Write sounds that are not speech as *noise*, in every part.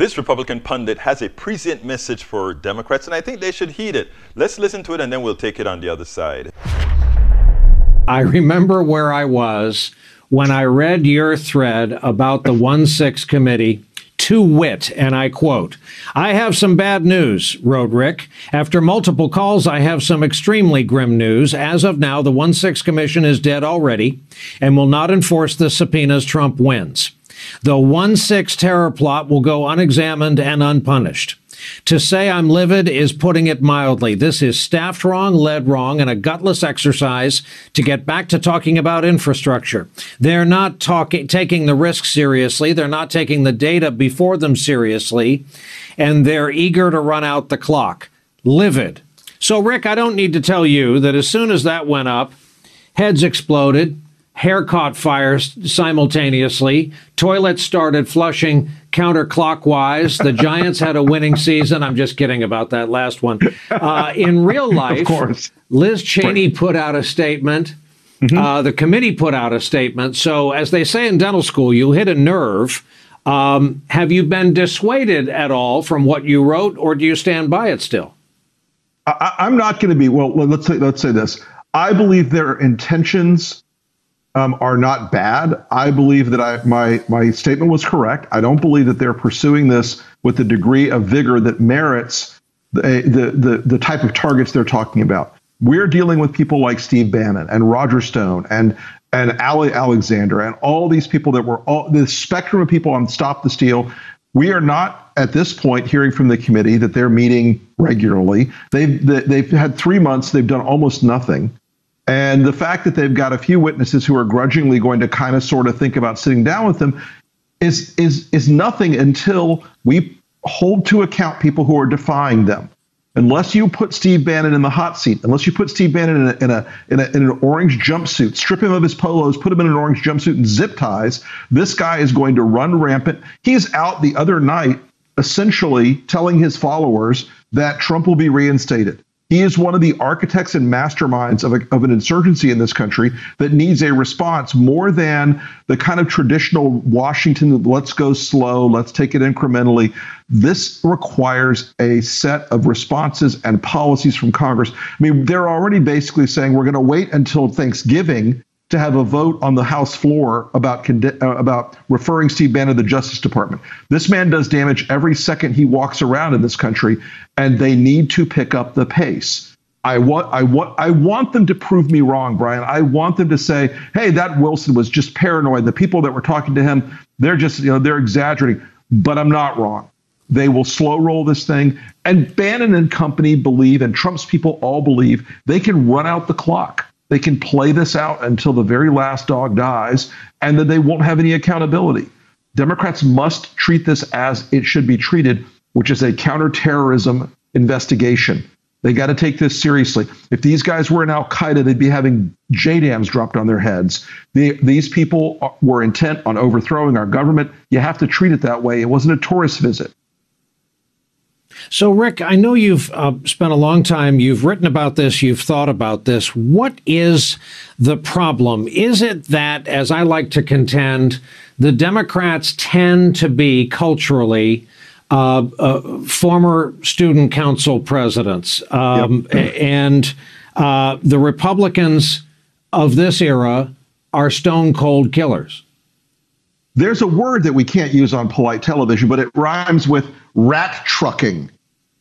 this Republican pundit has a prescient message for Democrats, and I think they should heed it. Let's listen to it, and then we'll take it on the other side. I remember where I was when I read your thread about the 1 6 committee to wit, and I quote, I have some bad news, wrote Rick. After multiple calls, I have some extremely grim news. As of now, the 1 6 Commission is dead already and will not enforce the subpoenas Trump wins. The 1 6 terror plot will go unexamined and unpunished. To say I'm livid is putting it mildly. This is staffed wrong, led wrong, and a gutless exercise to get back to talking about infrastructure. They're not talking, taking the risk seriously. They're not taking the data before them seriously, and they're eager to run out the clock. Livid. So, Rick, I don't need to tell you that as soon as that went up, heads exploded, hair caught fire simultaneously, toilets started flushing counterclockwise. The Giants had a winning season. I'm just kidding about that last one. Uh, in real *laughs* life, of course. Liz Cheney put out a statement. Mm-hmm. Uh, the committee put out a statement. So, as they say in dental school, you hit a nerve. Um, have you been dissuaded at all from what you wrote, or do you stand by it still? I, am not going to be. Well, let's say let's say this. I believe their intentions um, are not bad. I believe that I, my my statement was correct. I don't believe that they're pursuing this with the degree of vigor that merits the the the, the type of targets they're talking about. We're dealing with people like Steve Bannon and Roger Stone and and Ali Alexander and all these people that were all the spectrum of people on Stop the Steal. We are not at this point hearing from the committee that they're meeting regularly. They've they've had three months. They've done almost nothing. And the fact that they've got a few witnesses who are grudgingly going to kind of sort of think about sitting down with them is is is nothing until we hold to account people who are defying them. Unless you put Steve Bannon in the hot seat, unless you put Steve Bannon in a, in a, in, a, in an orange jumpsuit, strip him of his polos, put him in an orange jumpsuit and zip ties, this guy is going to run rampant. He's out the other night essentially telling his followers that Trump will be reinstated. He is one of the architects and masterminds of, a, of an insurgency in this country that needs a response more than the kind of traditional Washington, let's go slow, let's take it incrementally. This requires a set of responses and policies from Congress. I mean, they're already basically saying we're going to wait until Thanksgiving to have a vote on the House floor about uh, about referring Steve Bannon to the Justice Department. This man does damage every second he walks around in this country, and they need to pick up the pace. I want I want I want them to prove me wrong, Brian. I want them to say, "Hey, that Wilson was just paranoid. The people that were talking to him, they're just you know they're exaggerating." But I'm not wrong. They will slow roll this thing. And Bannon and company believe, and Trump's people all believe, they can run out the clock. They can play this out until the very last dog dies, and then they won't have any accountability. Democrats must treat this as it should be treated, which is a counterterrorism investigation. They got to take this seriously. If these guys were in Al Qaeda, they'd be having JDAMs dropped on their heads. The, these people were intent on overthrowing our government. You have to treat it that way. It wasn't a tourist visit. So, Rick, I know you've uh, spent a long time, you've written about this, you've thought about this. What is the problem? Is it that, as I like to contend, the Democrats tend to be culturally uh, uh, former student council presidents, um, yep. and uh, the Republicans of this era are stone cold killers? There's a word that we can't use on polite television, but it rhymes with rat trucking.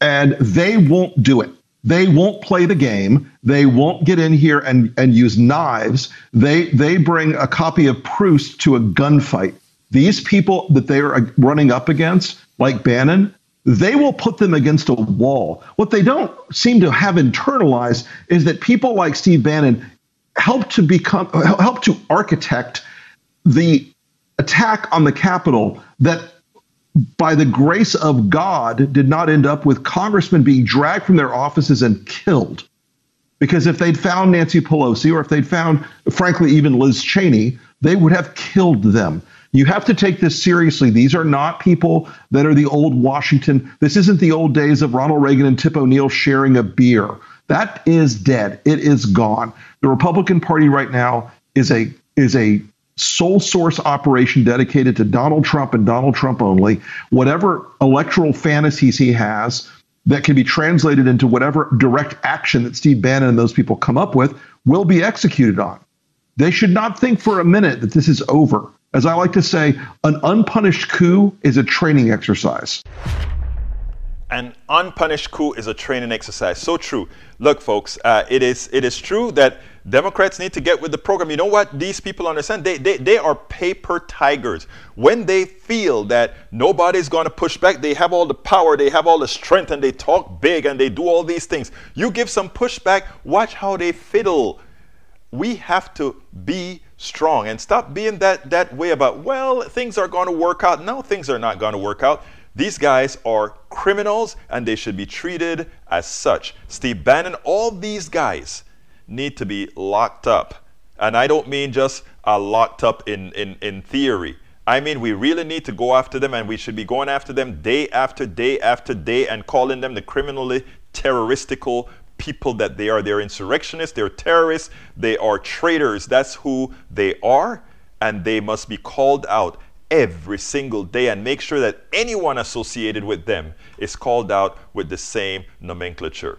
And they won't do it. They won't play the game. They won't get in here and, and use knives. They they bring a copy of Proust to a gunfight. These people that they are running up against, like Bannon, they will put them against a wall. What they don't seem to have internalized is that people like Steve Bannon help to become help to architect the attack on the Capitol that by the grace of God, did not end up with congressmen being dragged from their offices and killed. Because if they'd found Nancy Pelosi or if they'd found, frankly, even Liz Cheney, they would have killed them. You have to take this seriously. These are not people that are the old Washington. This isn't the old days of Ronald Reagan and Tip O'Neill sharing a beer. That is dead. It is gone. The Republican Party right now is a is a sole source operation dedicated to Donald Trump and Donald Trump only. Whatever electoral fantasies he has that can be translated into whatever direct action that Steve Bannon and those people come up with will be executed on. They should not think for a minute that this is over. As I like to say, an unpunished coup is a training exercise. An unpunished coup is a training exercise. So true. Look, folks, uh, it is it is true that Democrats need to get with the program. You know what? These people understand. They, they, they are paper tigers. When they feel that nobody's going to push back, they have all the power, they have all the strength, and they talk big and they do all these things. You give some pushback, watch how they fiddle. We have to be strong and stop being that, that way about, well, things are going to work out. No, things are not going to work out. These guys are criminals and they should be treated as such. Steve Bannon, all these guys need to be locked up. And I don't mean just uh, locked up in, in, in theory. I mean, we really need to go after them and we should be going after them day after day after day and calling them the criminally terroristical people that they are. They're insurrectionists, they're terrorists, they are traitors. That's who they are. And they must be called out every single day and make sure that anyone associated with them is called out with the same nomenclature.